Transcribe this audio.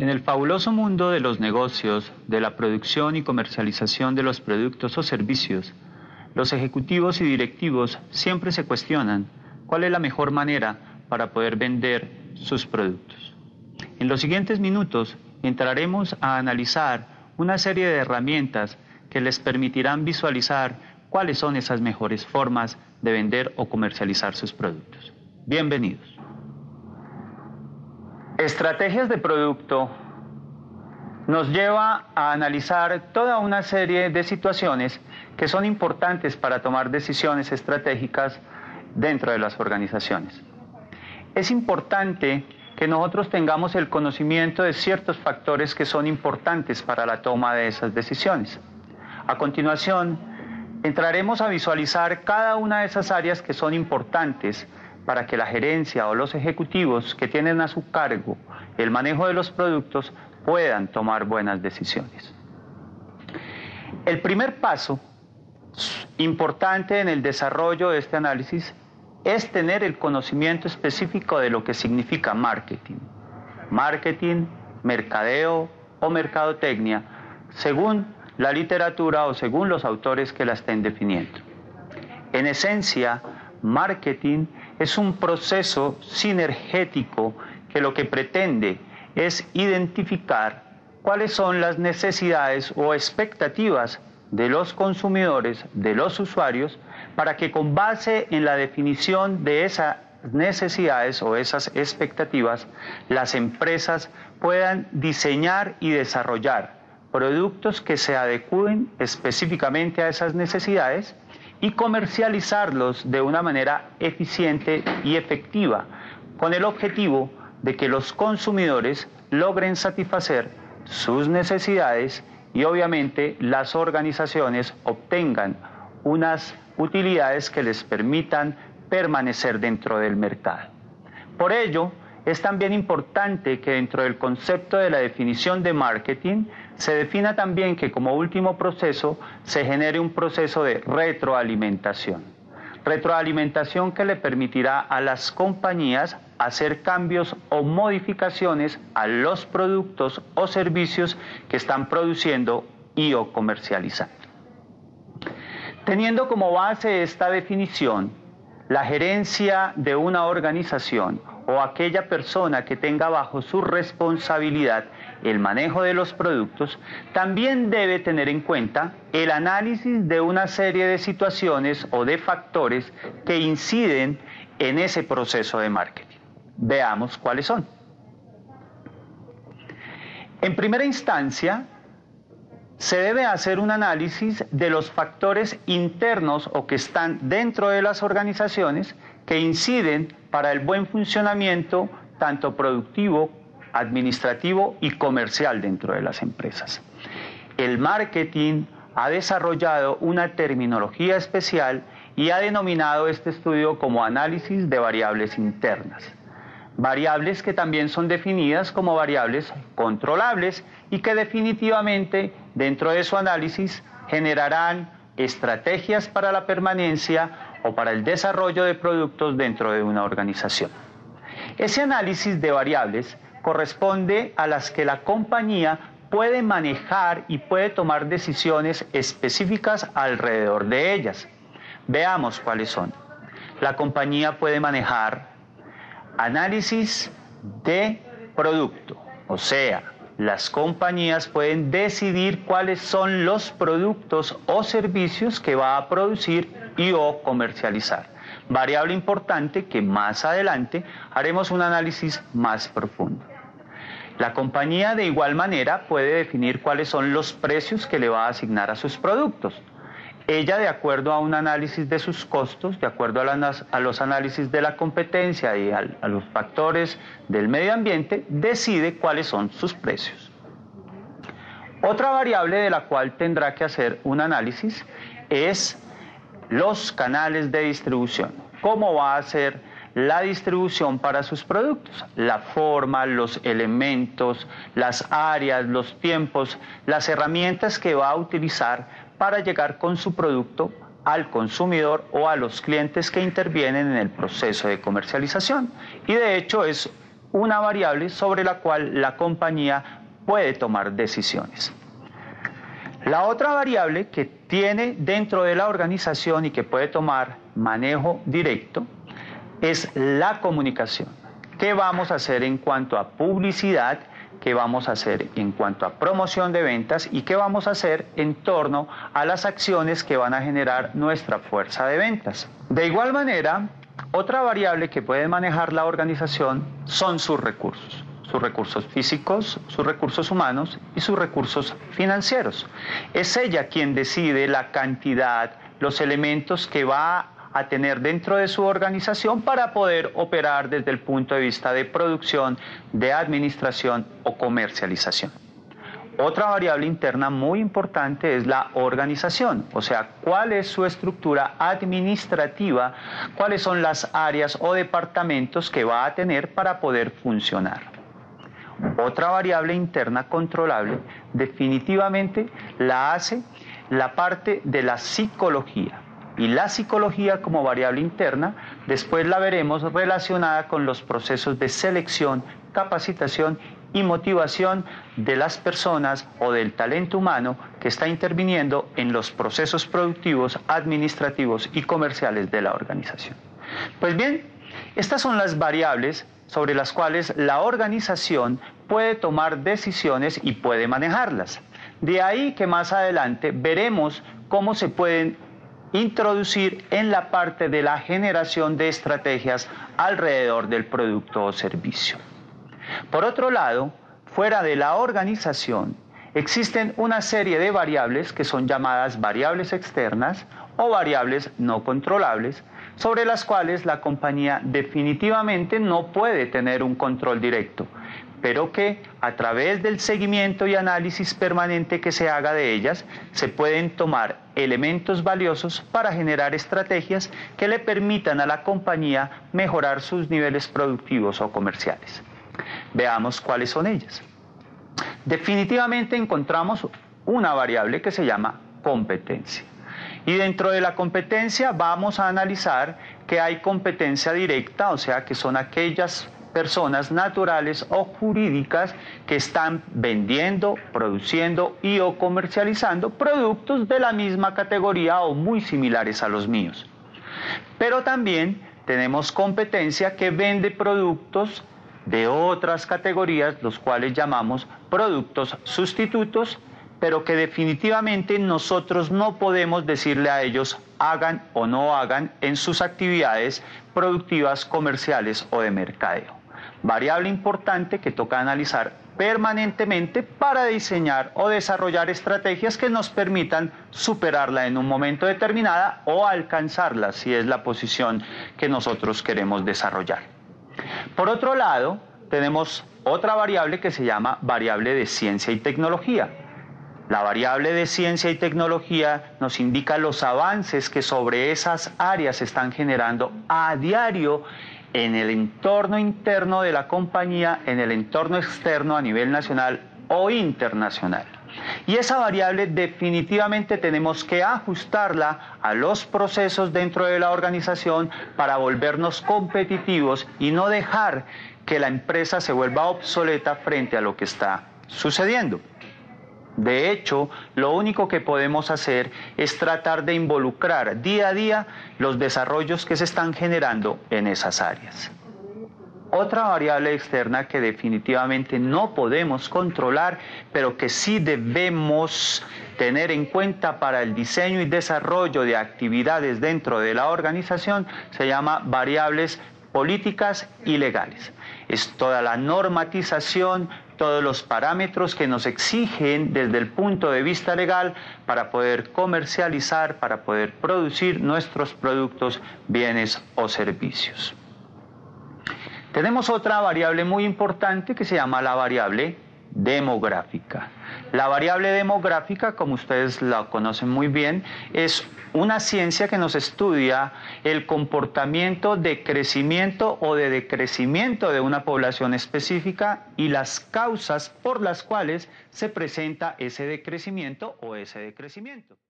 En el fabuloso mundo de los negocios, de la producción y comercialización de los productos o servicios, los ejecutivos y directivos siempre se cuestionan cuál es la mejor manera para poder vender sus productos. En los siguientes minutos entraremos a analizar una serie de herramientas que les permitirán visualizar cuáles son esas mejores formas de vender o comercializar sus productos. Bienvenidos. Estrategias de producto nos lleva a analizar toda una serie de situaciones que son importantes para tomar decisiones estratégicas dentro de las organizaciones. Es importante que nosotros tengamos el conocimiento de ciertos factores que son importantes para la toma de esas decisiones. A continuación, entraremos a visualizar cada una de esas áreas que son importantes para que la gerencia o los ejecutivos que tienen a su cargo el manejo de los productos puedan tomar buenas decisiones. El primer paso importante en el desarrollo de este análisis es tener el conocimiento específico de lo que significa marketing. Marketing, mercadeo o mercadotecnia, según la literatura o según los autores que la estén definiendo. En esencia, marketing es un proceso sinergético que lo que pretende es identificar cuáles son las necesidades o expectativas de los consumidores, de los usuarios, para que con base en la definición de esas necesidades o esas expectativas, las empresas puedan diseñar y desarrollar productos que se adecúen específicamente a esas necesidades y comercializarlos de una manera eficiente y efectiva, con el objetivo de que los consumidores logren satisfacer sus necesidades y obviamente las organizaciones obtengan unas utilidades que les permitan permanecer dentro del mercado. Por ello, es también importante que dentro del concepto de la definición de marketing se defina también que como último proceso se genere un proceso de retroalimentación. Retroalimentación que le permitirá a las compañías hacer cambios o modificaciones a los productos o servicios que están produciendo y o comercializando. Teniendo como base esta definición, la gerencia de una organización o aquella persona que tenga bajo su responsabilidad el manejo de los productos, también debe tener en cuenta el análisis de una serie de situaciones o de factores que inciden en ese proceso de marketing. Veamos cuáles son. En primera instancia, se debe hacer un análisis de los factores internos o que están dentro de las organizaciones que inciden para el buen funcionamiento tanto productivo, administrativo y comercial dentro de las empresas. El marketing ha desarrollado una terminología especial y ha denominado este estudio como análisis de variables internas variables que también son definidas como variables controlables y que definitivamente dentro de su análisis generarán estrategias para la permanencia o para el desarrollo de productos dentro de una organización. Ese análisis de variables corresponde a las que la compañía puede manejar y puede tomar decisiones específicas alrededor de ellas. Veamos cuáles son. La compañía puede manejar análisis de producto. O sea, las compañías pueden decidir cuáles son los productos o servicios que va a producir y o comercializar. Variable importante que más adelante haremos un análisis más profundo. La compañía de igual manera puede definir cuáles son los precios que le va a asignar a sus productos ella, de acuerdo a un análisis de sus costos, de acuerdo a, los análisis de la competencia y a, a los factores del medio ambiente, decide cuáles son sus precios. Otra variable de la cual tendrá que hacer un análisis es los canales de distribución. ¿Cómo va a ser la distribución para sus productos? La forma, los elementos, las áreas, los tiempos, las herramientas que va a utilizar para llegar con su producto al consumidor o a los clientes que intervienen en el proceso de comercialización. Y de hecho es una variable sobre la cual la compañía puede tomar decisiones. La otra variable que tiene dentro de la organización y que puede tomar manejo directo es la comunicación. ¿Qué vamos a hacer en cuanto a publicidad? ¿Qué vamos a hacer en cuanto a promoción de ventas? ¿Y qué vamos a hacer en torno a las acciones que van a generar nuestra fuerza de ventas? De igual manera, otra variable que puede manejar la organización son sus recursos sus recursos físicos, sus recursos humanos y sus recursos financieros. Es ella quien decide la cantidad, los elementos que va a tener dentro de su organización para poder operar desde el punto de vista de producción, de administración o comercialización. Otra variable interna muy importante es la organización, o sea, cuál es su estructura administrativa, cuáles son las áreas o departamentos que va a tener para poder funcionar. Otra variable interna controlable definitivamente la hace la parte de la psicología. Y la psicología como variable interna, después la veremos relacionada con los procesos de selección, capacitación y motivación de las personas o del talento humano que está interviniendo en los procesos productivos, administrativos y comerciales de la organización. Pues bien, estas son las variables sobre las cuales la organización puede tomar decisiones y puede manejarlas. De ahí que más adelante veremos cómo se pueden introducir en la parte de la generación de estrategias alrededor del producto o servicio. Por otro lado, fuera de la organización, existen una serie de variables que son llamadas variables externas o variables no controlables, sobre las cuales la compañía definitivamente no puede tener un control directo, pero que a través del seguimiento y análisis permanente que se haga de ellas, se pueden tomar elementos valiosos para generar estrategias que le permitan a la compañía mejorar sus niveles productivos o comerciales. Veamos cuáles son ellas. Definitivamente encontramos una variable que se llama competencia. Y dentro de la competencia vamos a analizar que hay competencia directa, o sea, que son aquellas personas naturales o jurídicas que están vendiendo, produciendo y o comercializando productos de la misma categoría o muy similares a los míos. Pero también tenemos competencia que vende productos de otras categorías, los cuales llamamos productos sustitutos pero que definitivamente nosotros no podemos decirle a ellos hagan o no hagan en sus actividades productivas, comerciales o de mercadeo. Variable importante que toca analizar permanentemente para diseñar o desarrollar estrategias que nos permitan superarla en un momento determinado o alcanzarla si es la posición que nosotros queremos desarrollar. Por otro lado, tenemos otra variable que se llama variable de ciencia y tecnología. La variable de ciencia y tecnología nos indica los avances que sobre esas áreas se están generando a diario en el entorno interno de la compañía, en el entorno externo a nivel nacional o internacional. Y esa variable definitivamente tenemos que ajustarla a los procesos dentro de la organización para volvernos competitivos y no dejar que la empresa se vuelva obsoleta frente a lo que está sucediendo. De hecho, lo único que podemos hacer es tratar de involucrar día a día los desarrollos que se están generando en esas áreas. Otra variable externa que definitivamente no podemos controlar, pero que sí debemos tener en cuenta para el diseño y desarrollo de actividades dentro de la organización, se llama variables políticas y legales. Es toda la normatización, todos los parámetros que nos exigen desde el punto de vista legal para poder comercializar, para poder producir nuestros productos, bienes o servicios. Tenemos otra variable muy importante que se llama la variable demográfica. La variable demográfica, como ustedes la conocen muy bien, es una ciencia que nos estudia el comportamiento de crecimiento o de decrecimiento de una población específica y las causas por las cuales se presenta ese decrecimiento o ese decrecimiento.